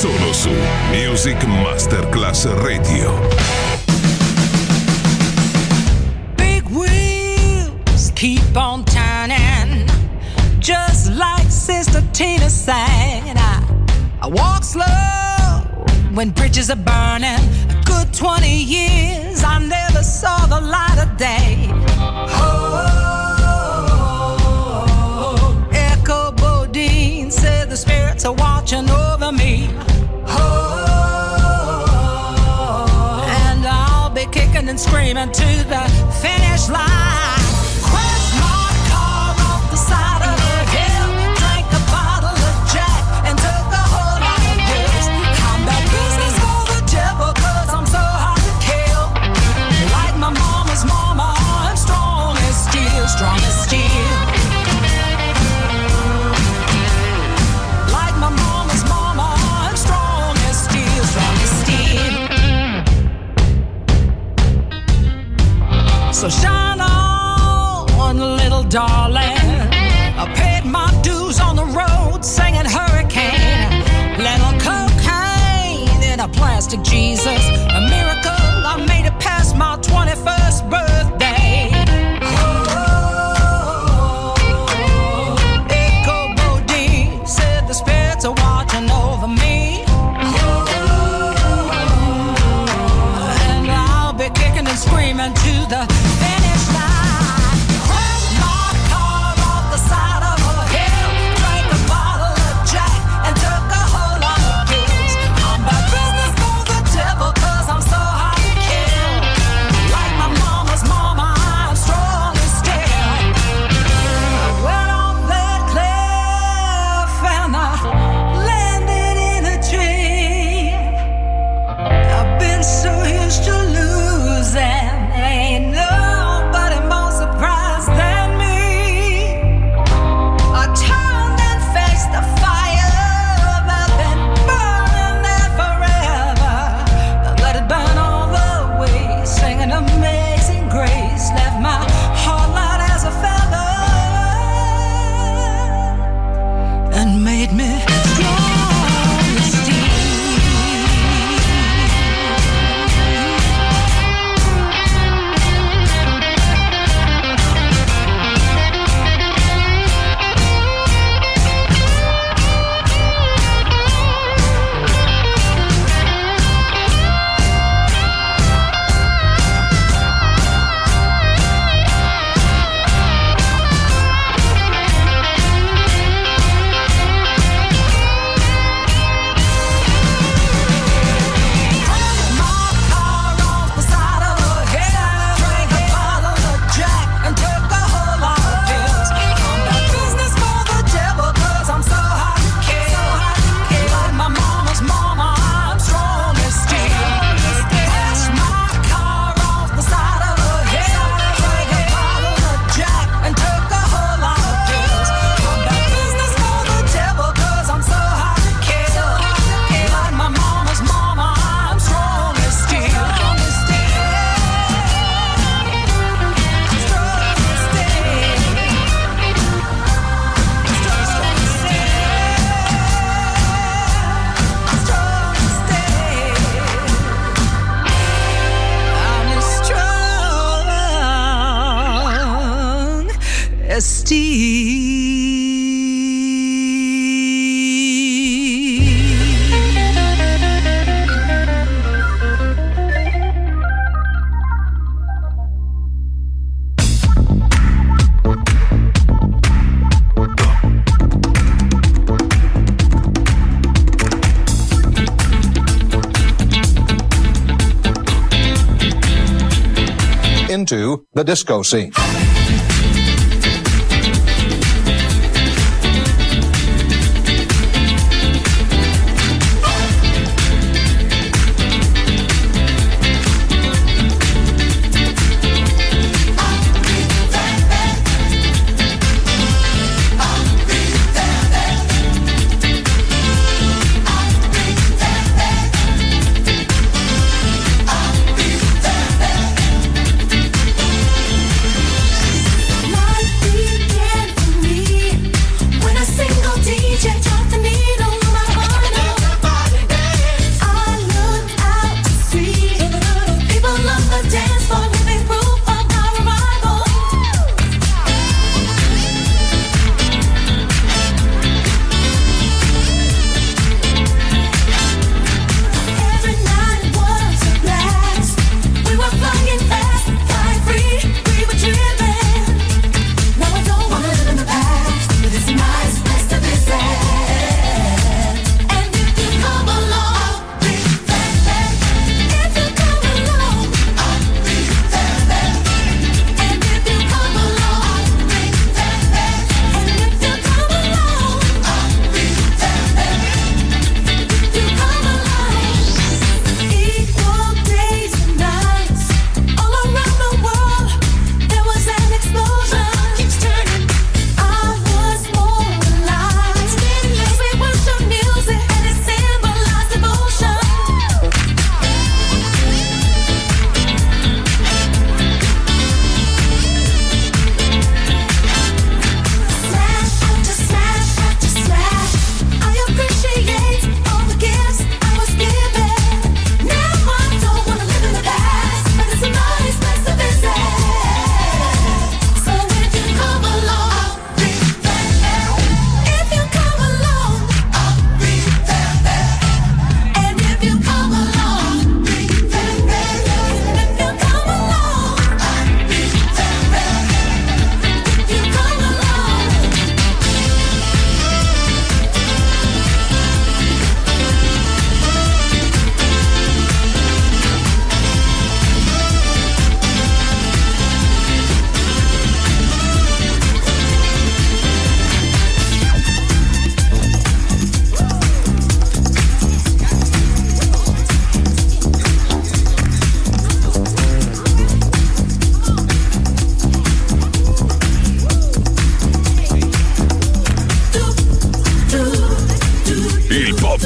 Solo su Music Masterclass Radio. Big wheels keep on turning, just like Sister Tina said. I, I walk slow when bridges are burning. A good 20 years, I never saw the light of day. Screaming to the finish line. plastic G's the disco scene.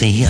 से ही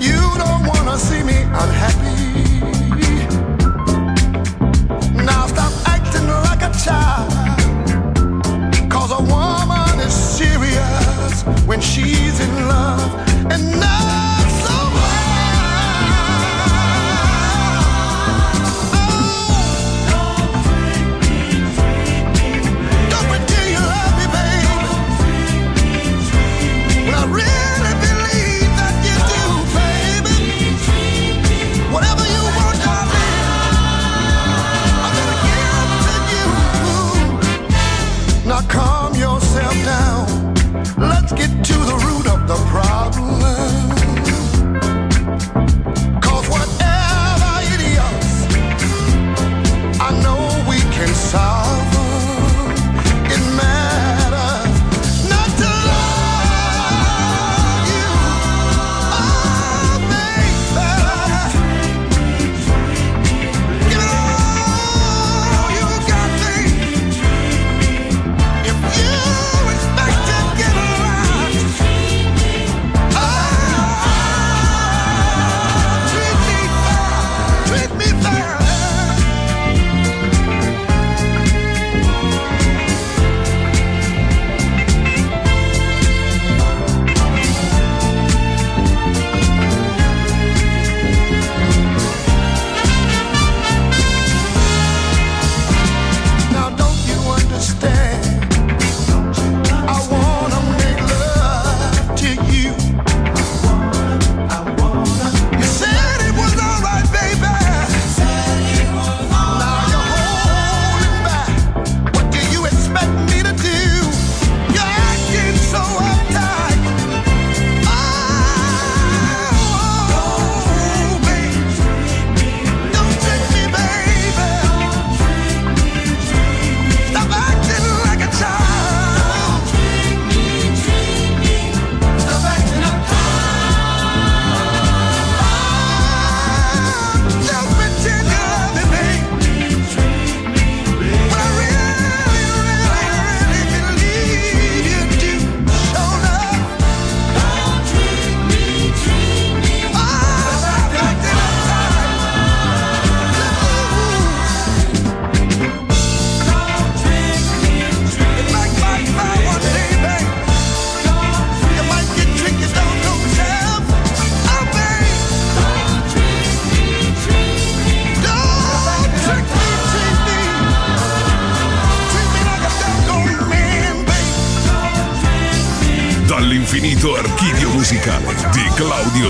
you.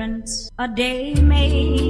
difference a day made.